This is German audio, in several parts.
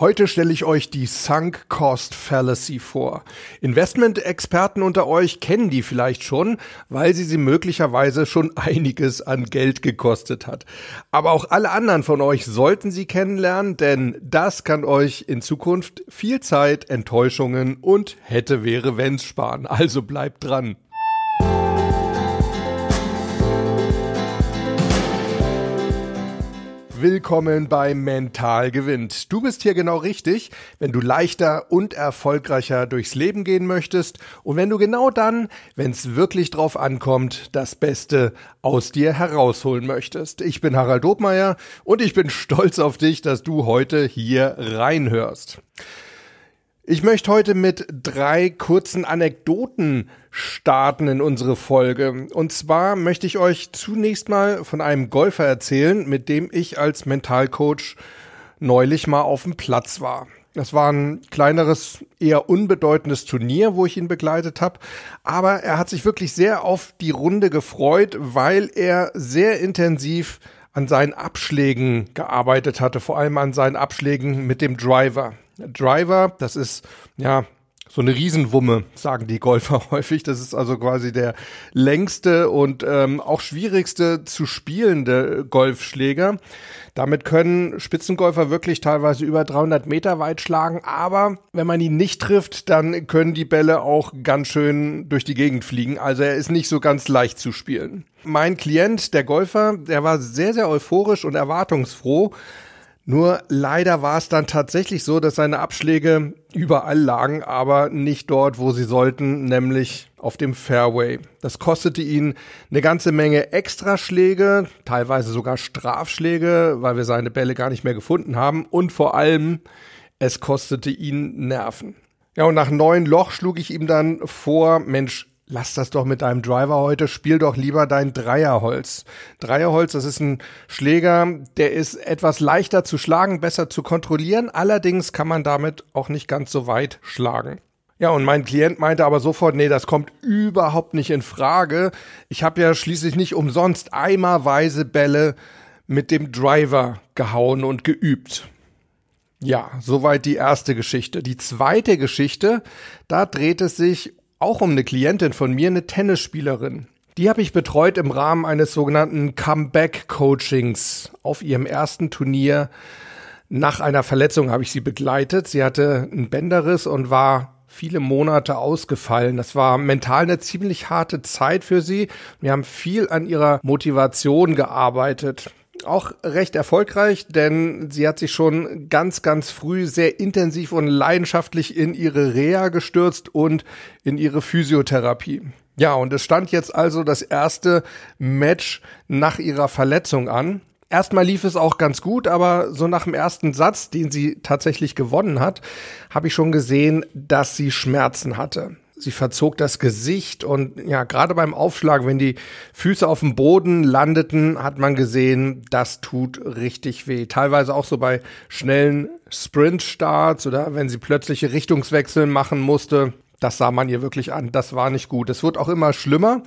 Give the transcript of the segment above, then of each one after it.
Heute stelle ich euch die Sunk Cost Fallacy vor. Investment-Experten unter euch kennen die vielleicht schon, weil sie sie möglicherweise schon einiges an Geld gekostet hat. Aber auch alle anderen von euch sollten sie kennenlernen, denn das kann euch in Zukunft viel Zeit, Enttäuschungen und hätte wäre wenns sparen. Also bleibt dran. Willkommen bei Mental gewinnt. Du bist hier genau richtig, wenn du leichter und erfolgreicher durchs Leben gehen möchtest und wenn du genau dann, wenn es wirklich drauf ankommt, das Beste aus dir herausholen möchtest. Ich bin Harald Dobmeier und ich bin stolz auf dich, dass du heute hier reinhörst. Ich möchte heute mit drei kurzen Anekdoten starten in unsere Folge. Und zwar möchte ich euch zunächst mal von einem Golfer erzählen, mit dem ich als Mentalcoach neulich mal auf dem Platz war. Das war ein kleineres, eher unbedeutendes Turnier, wo ich ihn begleitet habe. Aber er hat sich wirklich sehr auf die Runde gefreut, weil er sehr intensiv an seinen Abschlägen gearbeitet hatte, vor allem an seinen Abschlägen mit dem Driver. Driver, das ist ja so eine Riesenwumme, sagen die Golfer häufig. Das ist also quasi der längste und ähm, auch schwierigste zu spielende Golfschläger. Damit können Spitzengolfer wirklich teilweise über 300 Meter weit schlagen, aber wenn man ihn nicht trifft, dann können die Bälle auch ganz schön durch die Gegend fliegen. Also er ist nicht so ganz leicht zu spielen. Mein Klient, der Golfer, der war sehr, sehr euphorisch und erwartungsfroh nur leider war es dann tatsächlich so, dass seine Abschläge überall lagen, aber nicht dort, wo sie sollten, nämlich auf dem Fairway. Das kostete ihn eine ganze Menge Extraschläge, teilweise sogar Strafschläge, weil wir seine Bälle gar nicht mehr gefunden haben und vor allem es kostete ihn Nerven. Ja, und nach neun Loch schlug ich ihm dann vor, Mensch, lass das doch mit deinem Driver heute, spiel doch lieber dein Dreierholz. Dreierholz, das ist ein Schläger, der ist etwas leichter zu schlagen, besser zu kontrollieren, allerdings kann man damit auch nicht ganz so weit schlagen. Ja, und mein Klient meinte aber sofort, nee, das kommt überhaupt nicht in Frage. Ich habe ja schließlich nicht umsonst eimerweise Bälle mit dem Driver gehauen und geübt. Ja, soweit die erste Geschichte. Die zweite Geschichte, da dreht es sich auch um eine Klientin von mir, eine Tennisspielerin. Die habe ich betreut im Rahmen eines sogenannten Comeback-Coachings auf ihrem ersten Turnier. Nach einer Verletzung habe ich sie begleitet. Sie hatte einen Bänderriss und war viele Monate ausgefallen. Das war mental eine ziemlich harte Zeit für sie. Wir haben viel an ihrer Motivation gearbeitet auch recht erfolgreich, denn sie hat sich schon ganz, ganz früh sehr intensiv und leidenschaftlich in ihre Reha gestürzt und in ihre Physiotherapie. Ja, und es stand jetzt also das erste Match nach ihrer Verletzung an. Erstmal lief es auch ganz gut, aber so nach dem ersten Satz, den sie tatsächlich gewonnen hat, habe ich schon gesehen, dass sie Schmerzen hatte. Sie verzog das Gesicht und ja, gerade beim Aufschlag, wenn die Füße auf dem Boden landeten, hat man gesehen, das tut richtig weh. Teilweise auch so bei schnellen Sprintstarts oder wenn sie plötzliche Richtungswechsel machen musste. Das sah man ihr wirklich an. Das war nicht gut. Es wird auch immer schlimmer.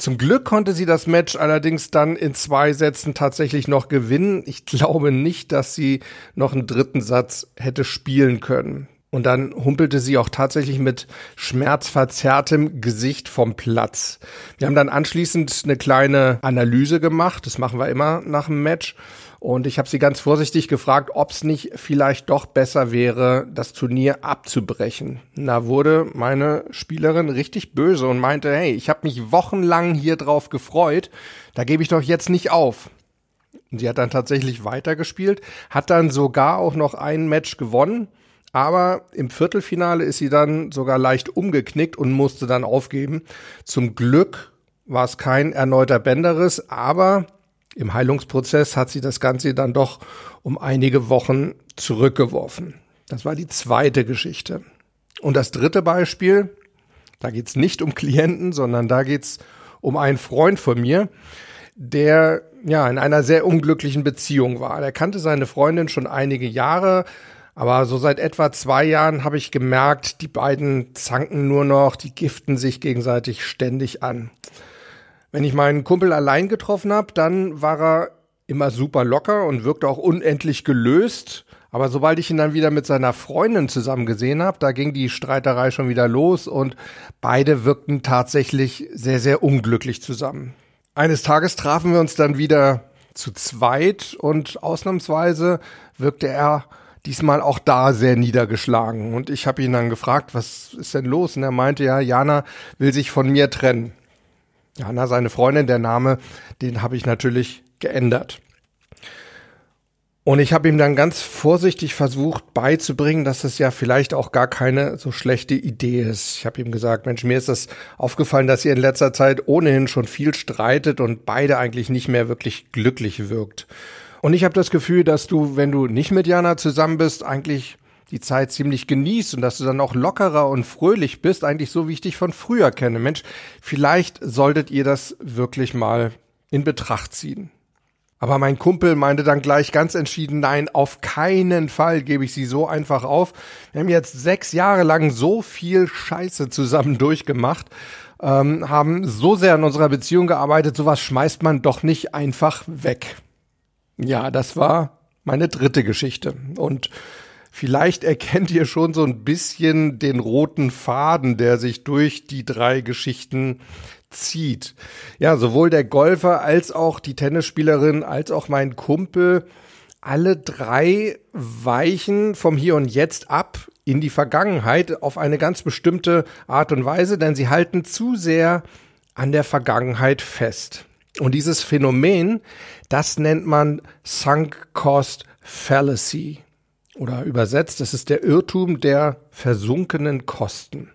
Zum Glück konnte sie das Match allerdings dann in zwei Sätzen tatsächlich noch gewinnen. Ich glaube nicht, dass sie noch einen dritten Satz hätte spielen können. Und dann humpelte sie auch tatsächlich mit schmerzverzerrtem Gesicht vom Platz. Wir haben dann anschließend eine kleine Analyse gemacht. Das machen wir immer nach dem Match. Und ich habe sie ganz vorsichtig gefragt, ob es nicht vielleicht doch besser wäre, das Turnier abzubrechen. Da wurde meine Spielerin richtig böse und meinte, hey, ich habe mich wochenlang hier drauf gefreut, da gebe ich doch jetzt nicht auf. Und sie hat dann tatsächlich weitergespielt, hat dann sogar auch noch ein Match gewonnen aber im Viertelfinale ist sie dann sogar leicht umgeknickt und musste dann aufgeben. Zum Glück war es kein erneuter Bänderriss, aber im Heilungsprozess hat sie das Ganze dann doch um einige Wochen zurückgeworfen. Das war die zweite Geschichte. Und das dritte Beispiel, da geht's nicht um Klienten, sondern da geht's um einen Freund von mir, der ja in einer sehr unglücklichen Beziehung war. Er kannte seine Freundin schon einige Jahre, aber so seit etwa zwei Jahren habe ich gemerkt, die beiden zanken nur noch, die giften sich gegenseitig ständig an. Wenn ich meinen Kumpel allein getroffen habe, dann war er immer super locker und wirkte auch unendlich gelöst. Aber sobald ich ihn dann wieder mit seiner Freundin zusammen gesehen habe, da ging die Streiterei schon wieder los und beide wirkten tatsächlich sehr, sehr unglücklich zusammen. Eines Tages trafen wir uns dann wieder zu zweit und ausnahmsweise wirkte er diesmal auch da sehr niedergeschlagen. Und ich habe ihn dann gefragt, was ist denn los? Und er meinte, ja, Jana will sich von mir trennen. Jana, seine Freundin, der Name, den habe ich natürlich geändert. Und ich habe ihm dann ganz vorsichtig versucht beizubringen, dass es ja vielleicht auch gar keine so schlechte Idee ist. Ich habe ihm gesagt, Mensch, mir ist das aufgefallen, dass ihr in letzter Zeit ohnehin schon viel streitet und beide eigentlich nicht mehr wirklich glücklich wirkt. Und ich habe das Gefühl, dass du, wenn du nicht mit Jana zusammen bist, eigentlich die Zeit ziemlich genießt und dass du dann auch lockerer und fröhlich bist, eigentlich so wie ich dich von früher kenne. Mensch, vielleicht solltet ihr das wirklich mal in Betracht ziehen. Aber mein Kumpel meinte dann gleich ganz entschieden, nein, auf keinen Fall gebe ich sie so einfach auf. Wir haben jetzt sechs Jahre lang so viel Scheiße zusammen durchgemacht, ähm, haben so sehr an unserer Beziehung gearbeitet, sowas schmeißt man doch nicht einfach weg. Ja, das war meine dritte Geschichte. Und vielleicht erkennt ihr schon so ein bisschen den roten Faden, der sich durch die drei Geschichten zieht. Ja, sowohl der Golfer als auch die Tennisspielerin als auch mein Kumpel, alle drei weichen vom Hier und Jetzt ab in die Vergangenheit auf eine ganz bestimmte Art und Weise, denn sie halten zu sehr an der Vergangenheit fest. Und dieses Phänomen, das nennt man Sunk Cost Fallacy. Oder übersetzt, das ist der Irrtum der versunkenen Kosten.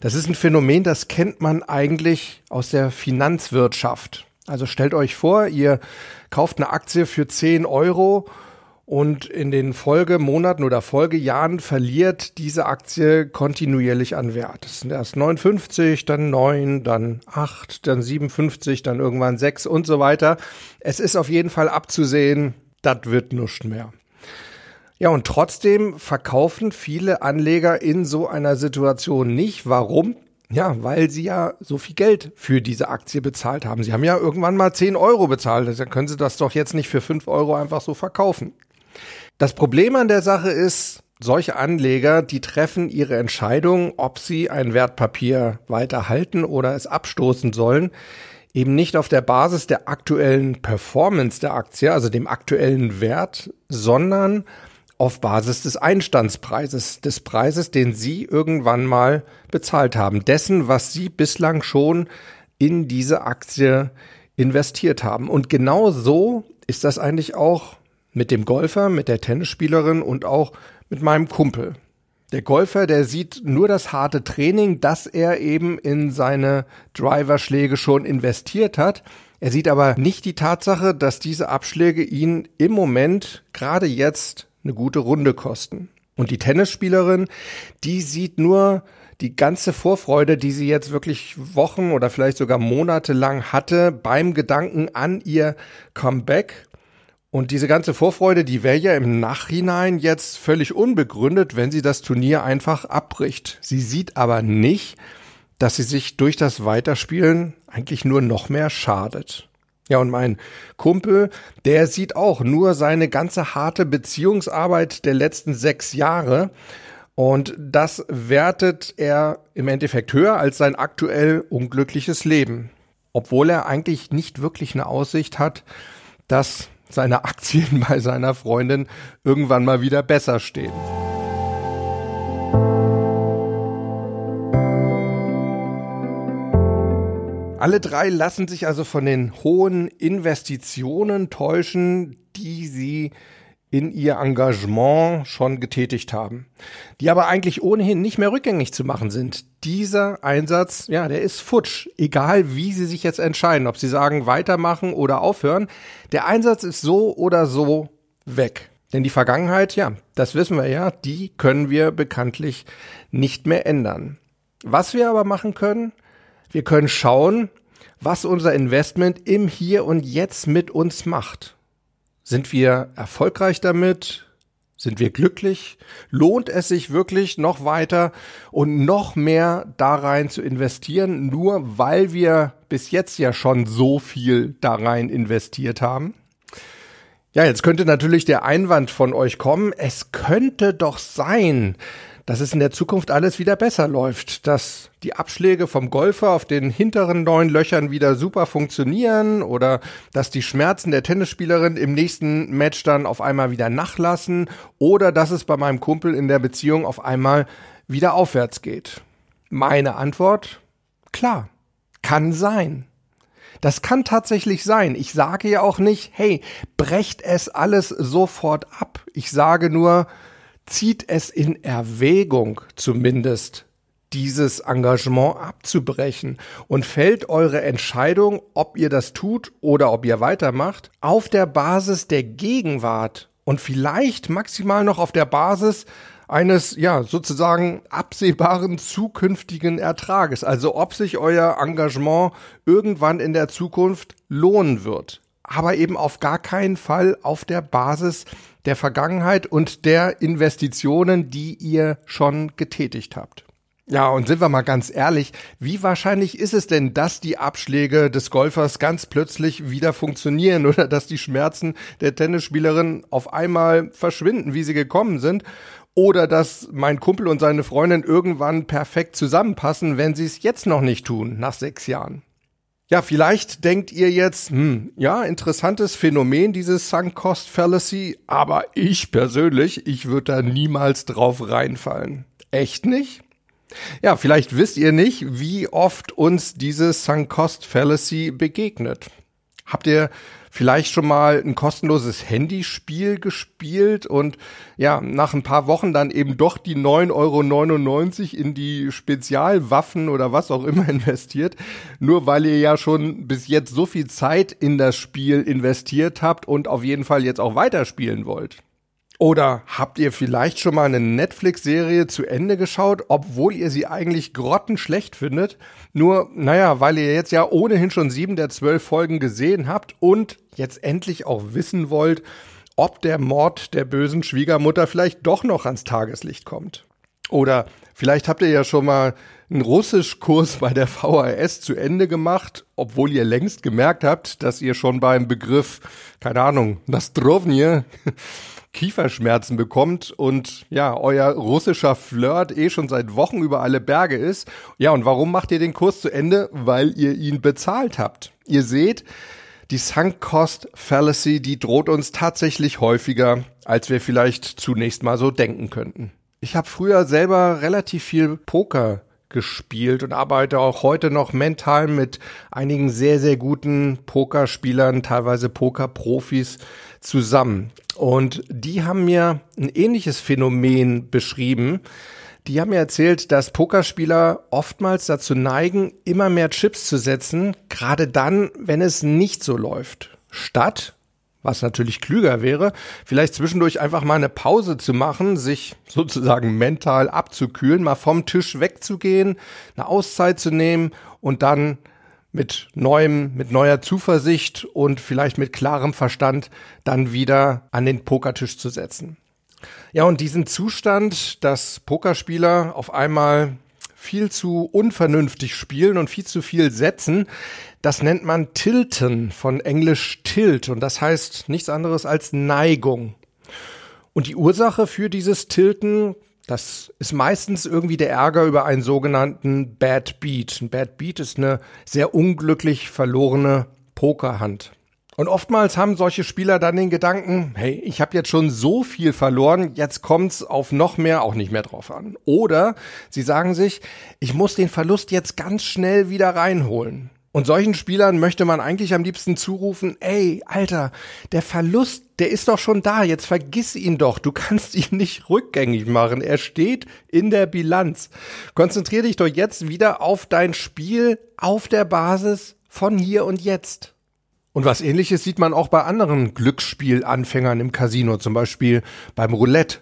Das ist ein Phänomen, das kennt man eigentlich aus der Finanzwirtschaft. Also stellt euch vor, ihr kauft eine Aktie für 10 Euro und in den Folgemonaten oder Folgejahren verliert diese Aktie kontinuierlich an Wert. Es sind erst 59, dann 9, dann 8, dann 57, dann irgendwann 6 und so weiter. Es ist auf jeden Fall abzusehen, das wird nichts mehr. Ja, und trotzdem verkaufen viele Anleger in so einer Situation nicht. Warum? Ja, weil sie ja so viel Geld für diese Aktie bezahlt haben. Sie haben ja irgendwann mal 10 Euro bezahlt. Dann können sie das doch jetzt nicht für 5 Euro einfach so verkaufen. Das Problem an der Sache ist, solche Anleger, die treffen ihre Entscheidung, ob sie ein Wertpapier weiter halten oder es abstoßen sollen, eben nicht auf der Basis der aktuellen Performance der Aktie, also dem aktuellen Wert, sondern auf Basis des Einstandspreises, des Preises, den Sie irgendwann mal bezahlt haben, dessen, was Sie bislang schon in diese Aktie investiert haben. Und genau so ist das eigentlich auch mit dem Golfer, mit der Tennisspielerin und auch mit meinem Kumpel. Der Golfer, der sieht nur das harte Training, das er eben in seine Driverschläge schon investiert hat. Er sieht aber nicht die Tatsache, dass diese Abschläge ihn im Moment, gerade jetzt, eine gute Runde kosten. Und die Tennisspielerin, die sieht nur die ganze Vorfreude, die sie jetzt wirklich Wochen oder vielleicht sogar Monate lang hatte beim Gedanken an ihr Comeback. Und diese ganze Vorfreude, die wäre ja im Nachhinein jetzt völlig unbegründet, wenn sie das Turnier einfach abbricht. Sie sieht aber nicht, dass sie sich durch das Weiterspielen eigentlich nur noch mehr schadet. Ja, und mein Kumpel, der sieht auch nur seine ganze harte Beziehungsarbeit der letzten sechs Jahre. Und das wertet er im Endeffekt höher als sein aktuell unglückliches Leben. Obwohl er eigentlich nicht wirklich eine Aussicht hat, dass seine Aktien bei seiner Freundin irgendwann mal wieder besser stehen. Alle drei lassen sich also von den hohen Investitionen täuschen, die sie in ihr Engagement schon getätigt haben, die aber eigentlich ohnehin nicht mehr rückgängig zu machen sind. Dieser Einsatz, ja, der ist futsch, egal wie sie sich jetzt entscheiden, ob sie sagen weitermachen oder aufhören, der Einsatz ist so oder so weg. Denn die Vergangenheit, ja, das wissen wir ja, die können wir bekanntlich nicht mehr ändern. Was wir aber machen können, wir können schauen, was unser Investment im Hier und Jetzt mit uns macht. Sind wir erfolgreich damit? Sind wir glücklich? Lohnt es sich wirklich noch weiter und noch mehr da rein zu investieren, nur weil wir bis jetzt ja schon so viel da rein investiert haben? Ja, jetzt könnte natürlich der Einwand von euch kommen, es könnte doch sein, dass es in der Zukunft alles wieder besser läuft, dass die Abschläge vom Golfer auf den hinteren neun Löchern wieder super funktionieren oder dass die Schmerzen der Tennisspielerin im nächsten Match dann auf einmal wieder nachlassen oder dass es bei meinem Kumpel in der Beziehung auf einmal wieder aufwärts geht. Meine Antwort? Klar, kann sein. Das kann tatsächlich sein. Ich sage ja auch nicht, hey, brecht es alles sofort ab. Ich sage nur, zieht es in Erwägung zumindest, dieses Engagement abzubrechen und fällt eure Entscheidung, ob ihr das tut oder ob ihr weitermacht, auf der Basis der Gegenwart und vielleicht maximal noch auf der Basis eines, ja, sozusagen absehbaren zukünftigen Ertrages. Also ob sich euer Engagement irgendwann in der Zukunft lohnen wird. Aber eben auf gar keinen Fall auf der Basis der Vergangenheit und der Investitionen, die ihr schon getätigt habt. Ja, und sind wir mal ganz ehrlich, wie wahrscheinlich ist es denn, dass die Abschläge des Golfers ganz plötzlich wieder funktionieren oder dass die Schmerzen der Tennisspielerin auf einmal verschwinden, wie sie gekommen sind? Oder dass mein Kumpel und seine Freundin irgendwann perfekt zusammenpassen, wenn sie es jetzt noch nicht tun, nach sechs Jahren. Ja, vielleicht denkt ihr jetzt, hm, ja, interessantes Phänomen, dieses Sunk Cost Fallacy, aber ich persönlich, ich würde da niemals drauf reinfallen. Echt nicht? Ja, vielleicht wisst ihr nicht, wie oft uns diese Sunk Cost Fallacy begegnet. Habt ihr vielleicht schon mal ein kostenloses Handyspiel gespielt und ja, nach ein paar Wochen dann eben doch die 9,99 Euro in die Spezialwaffen oder was auch immer investiert, nur weil ihr ja schon bis jetzt so viel Zeit in das Spiel investiert habt und auf jeden Fall jetzt auch weiterspielen wollt. Oder habt ihr vielleicht schon mal eine Netflix-Serie zu Ende geschaut, obwohl ihr sie eigentlich grottenschlecht findet? Nur, naja, weil ihr jetzt ja ohnehin schon sieben der zwölf Folgen gesehen habt und jetzt endlich auch wissen wollt, ob der Mord der bösen Schwiegermutter vielleicht doch noch ans Tageslicht kommt. Oder vielleicht habt ihr ja schon mal einen Russischkurs bei der VHS zu Ende gemacht, obwohl ihr längst gemerkt habt, dass ihr schon beim Begriff, keine Ahnung, Nastrovnie Kieferschmerzen bekommt und ja, euer russischer Flirt eh schon seit Wochen über alle Berge ist. Ja, und warum macht ihr den Kurs zu Ende? Weil ihr ihn bezahlt habt. Ihr seht, die Sunk Cost Fallacy, die droht uns tatsächlich häufiger, als wir vielleicht zunächst mal so denken könnten. Ich habe früher selber relativ viel Poker gespielt und arbeite auch heute noch mental mit einigen sehr, sehr guten Pokerspielern, teilweise Pokerprofis zusammen. Und die haben mir ein ähnliches Phänomen beschrieben. Die haben mir erzählt, dass Pokerspieler oftmals dazu neigen, immer mehr Chips zu setzen, gerade dann, wenn es nicht so läuft. Statt was natürlich klüger wäre, vielleicht zwischendurch einfach mal eine Pause zu machen, sich sozusagen mental abzukühlen, mal vom Tisch wegzugehen, eine Auszeit zu nehmen und dann mit neuem, mit neuer Zuversicht und vielleicht mit klarem Verstand dann wieder an den Pokertisch zu setzen. Ja, und diesen Zustand, dass Pokerspieler auf einmal viel zu unvernünftig spielen und viel zu viel setzen, das nennt man Tilten von Englisch Tilt und das heißt nichts anderes als Neigung. Und die Ursache für dieses Tilten, das ist meistens irgendwie der Ärger über einen sogenannten Bad Beat. Ein Bad Beat ist eine sehr unglücklich verlorene Pokerhand. Und oftmals haben solche Spieler dann den Gedanken, hey, ich habe jetzt schon so viel verloren, jetzt kommt's auf noch mehr auch nicht mehr drauf an. Oder sie sagen sich, ich muss den Verlust jetzt ganz schnell wieder reinholen. Und solchen Spielern möchte man eigentlich am liebsten zurufen, ey, Alter, der Verlust, der ist doch schon da, jetzt vergiss ihn doch, du kannst ihn nicht rückgängig machen, er steht in der Bilanz. Konzentrier dich doch jetzt wieder auf dein Spiel auf der Basis von hier und jetzt. Und was ähnliches sieht man auch bei anderen Glücksspielanfängern im Casino, zum Beispiel beim Roulette.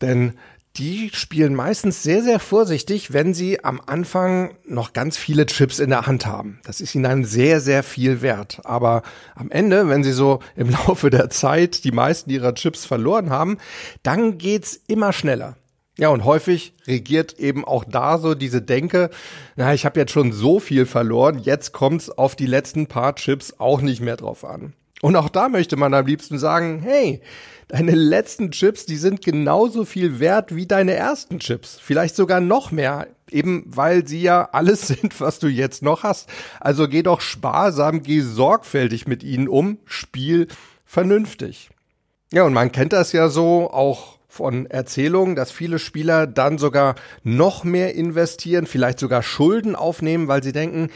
Denn die spielen meistens sehr, sehr vorsichtig, wenn sie am Anfang noch ganz viele Chips in der Hand haben. Das ist ihnen dann sehr, sehr viel wert. Aber am Ende, wenn sie so im Laufe der Zeit die meisten ihrer Chips verloren haben, dann geht's immer schneller. Ja, und häufig regiert eben auch da so diese Denke, na, ich habe jetzt schon so viel verloren, jetzt kommt's auf die letzten paar Chips auch nicht mehr drauf an. Und auch da möchte man am liebsten sagen, hey, deine letzten Chips, die sind genauso viel wert wie deine ersten Chips. Vielleicht sogar noch mehr, eben weil sie ja alles sind, was du jetzt noch hast. Also geh doch sparsam, geh sorgfältig mit ihnen um, spiel vernünftig. Ja, und man kennt das ja so auch von Erzählungen, dass viele Spieler dann sogar noch mehr investieren, vielleicht sogar Schulden aufnehmen, weil sie denken,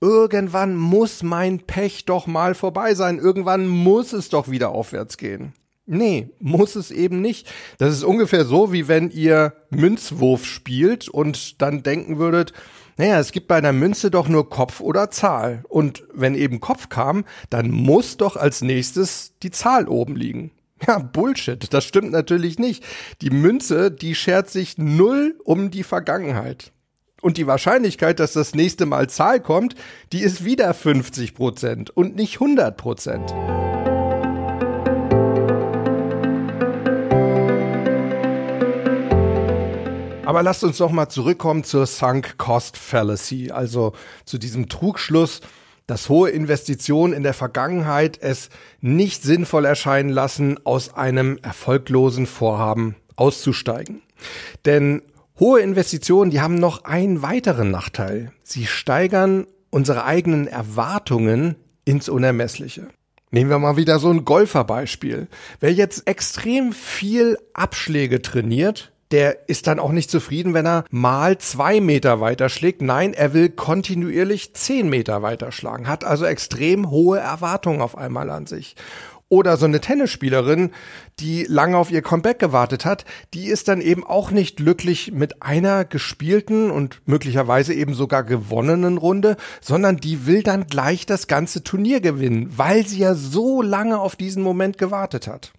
irgendwann muss mein Pech doch mal vorbei sein, irgendwann muss es doch wieder aufwärts gehen. Nee, muss es eben nicht. Das ist ungefähr so, wie wenn ihr Münzwurf spielt und dann denken würdet, naja, es gibt bei einer Münze doch nur Kopf oder Zahl. Und wenn eben Kopf kam, dann muss doch als nächstes die Zahl oben liegen. Ja, Bullshit. Das stimmt natürlich nicht. Die Münze, die schert sich null um die Vergangenheit. Und die Wahrscheinlichkeit, dass das nächste Mal Zahl kommt, die ist wieder 50 Prozent und nicht 100 Prozent. Aber lasst uns doch mal zurückkommen zur Sunk Cost Fallacy, also zu diesem Trugschluss, dass hohe Investitionen in der Vergangenheit es nicht sinnvoll erscheinen lassen, aus einem erfolglosen Vorhaben auszusteigen. Denn hohe Investitionen, die haben noch einen weiteren Nachteil. Sie steigern unsere eigenen Erwartungen ins Unermessliche. Nehmen wir mal wieder so ein Golferbeispiel. Wer jetzt extrem viel Abschläge trainiert, der ist dann auch nicht zufrieden, wenn er mal zwei Meter weiter schlägt. Nein, er will kontinuierlich zehn Meter weiter schlagen, hat also extrem hohe Erwartungen auf einmal an sich. Oder so eine Tennisspielerin, die lange auf ihr Comeback gewartet hat, die ist dann eben auch nicht glücklich mit einer gespielten und möglicherweise eben sogar gewonnenen Runde, sondern die will dann gleich das ganze Turnier gewinnen, weil sie ja so lange auf diesen Moment gewartet hat.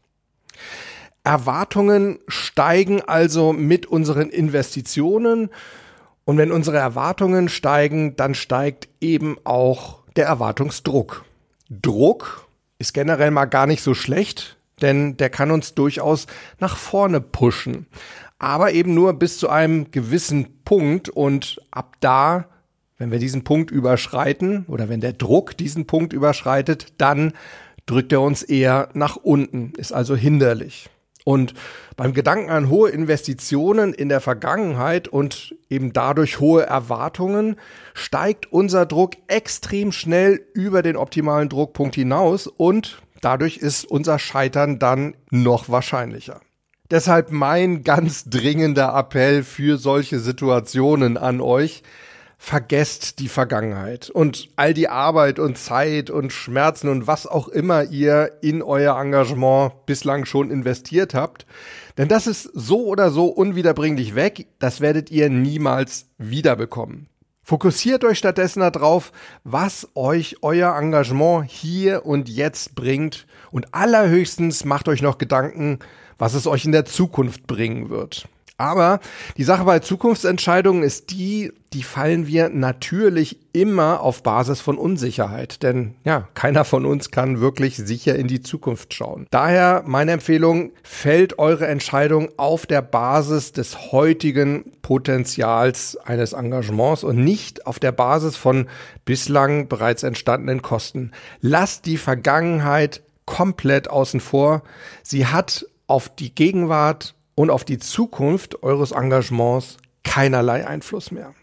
Erwartungen steigen also mit unseren Investitionen. Und wenn unsere Erwartungen steigen, dann steigt eben auch der Erwartungsdruck. Druck ist generell mal gar nicht so schlecht, denn der kann uns durchaus nach vorne pushen. Aber eben nur bis zu einem gewissen Punkt und ab da, wenn wir diesen Punkt überschreiten oder wenn der Druck diesen Punkt überschreitet, dann drückt er uns eher nach unten, ist also hinderlich. Und beim Gedanken an hohe Investitionen in der Vergangenheit und eben dadurch hohe Erwartungen steigt unser Druck extrem schnell über den optimalen Druckpunkt hinaus und dadurch ist unser Scheitern dann noch wahrscheinlicher. Deshalb mein ganz dringender Appell für solche Situationen an euch vergesst die Vergangenheit und all die Arbeit und Zeit und Schmerzen und was auch immer ihr in euer Engagement bislang schon investiert habt. Denn das ist so oder so unwiederbringlich weg, das werdet ihr niemals wiederbekommen. Fokussiert euch stattdessen darauf, was euch euer Engagement hier und jetzt bringt und allerhöchstens macht euch noch Gedanken, was es euch in der Zukunft bringen wird. Aber die Sache bei Zukunftsentscheidungen ist die, die fallen wir natürlich immer auf Basis von Unsicherheit. Denn ja, keiner von uns kann wirklich sicher in die Zukunft schauen. Daher meine Empfehlung, fällt eure Entscheidung auf der Basis des heutigen Potenzials eines Engagements und nicht auf der Basis von bislang bereits entstandenen Kosten. Lasst die Vergangenheit komplett außen vor. Sie hat auf die Gegenwart und auf die Zukunft eures Engagements keinerlei Einfluss mehr.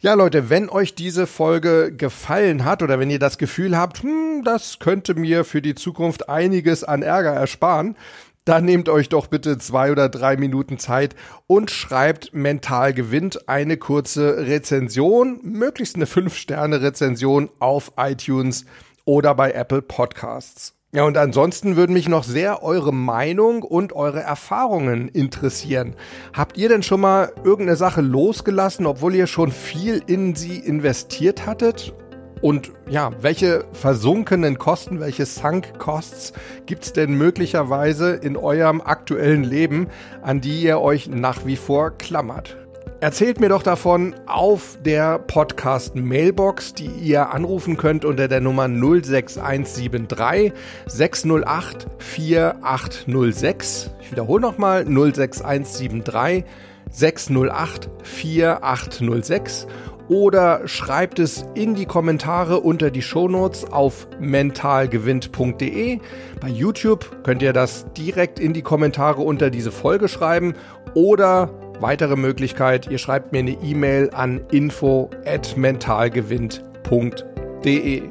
Ja, Leute, wenn euch diese Folge gefallen hat oder wenn ihr das Gefühl habt, hm, das könnte mir für die Zukunft einiges an Ärger ersparen, dann nehmt euch doch bitte zwei oder drei Minuten Zeit und schreibt Mental gewinnt eine kurze Rezension, möglichst eine 5-Sterne-Rezension auf iTunes oder bei Apple Podcasts. Ja, und ansonsten würden mich noch sehr eure Meinung und eure Erfahrungen interessieren. Habt ihr denn schon mal irgendeine Sache losgelassen, obwohl ihr schon viel in sie investiert hattet? Und ja, welche versunkenen Kosten, welche Sunk Costs gibt's denn möglicherweise in eurem aktuellen Leben, an die ihr euch nach wie vor klammert? Erzählt mir doch davon auf der Podcast Mailbox, die ihr anrufen könnt unter der Nummer 06173 608 4806. Ich wiederhole nochmal 06173 608 4806 oder schreibt es in die Kommentare unter die Shownotes auf mentalgewinnt.de. Bei YouTube könnt ihr das direkt in die Kommentare unter diese Folge schreiben oder weitere Möglichkeit, ihr schreibt mir eine E-Mail an info at mentalgewinnt.de.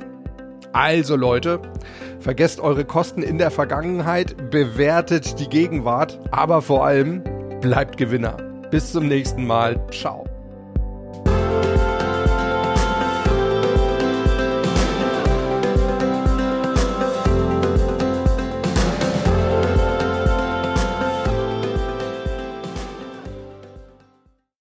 Also Leute, vergesst eure Kosten in der Vergangenheit, bewertet die Gegenwart, aber vor allem bleibt Gewinner. Bis zum nächsten Mal. Ciao.